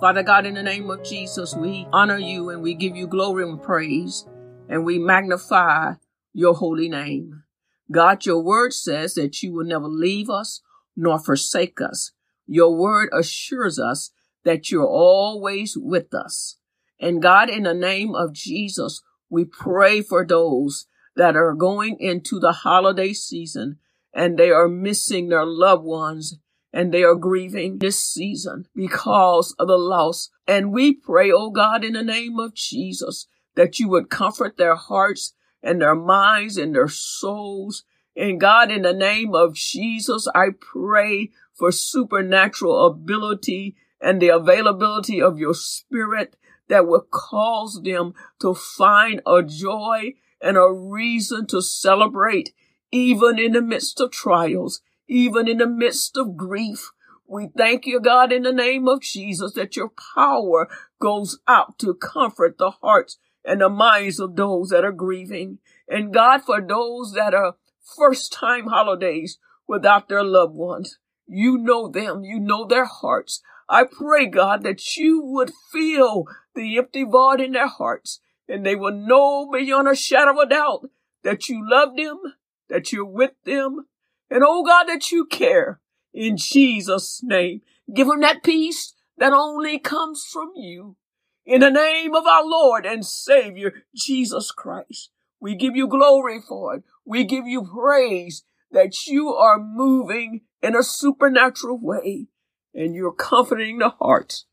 Father God, in the name of Jesus, we honor you and we give you glory and praise and we magnify your holy name. God, your word says that you will never leave us nor forsake us. Your word assures us that you're always with us. And God, in the name of Jesus, we pray for those that are going into the holiday season and they are missing their loved ones and they are grieving this season because of the loss. And we pray, oh God, in the name of Jesus, that you would comfort their hearts and their minds and their souls. And God, in the name of Jesus, I pray for supernatural ability and the availability of your spirit that will cause them to find a joy and a reason to celebrate even in the midst of trials even in the midst of grief. We thank you, God, in the name of Jesus, that your power goes out to comfort the hearts and the minds of those that are grieving. And God, for those that are first time holidays without their loved ones, you know them, you know their hearts. I pray, God, that you would feel the empty void in their hearts and they will know beyond a shadow of a doubt that you love them, that you're with them, and oh God, that you care in Jesus' name. Give them that peace that only comes from you. In the name of our Lord and Savior, Jesus Christ, we give you glory for it. We give you praise that you are moving in a supernatural way and you're comforting the hearts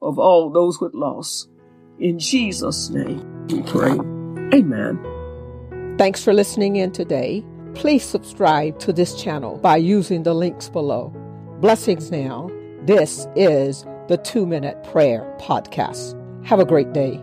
of all those with loss. In Jesus' name we pray. Amen. Thanks for listening in today. Please subscribe to this channel by using the links below. Blessings now. This is the Two Minute Prayer Podcast. Have a great day.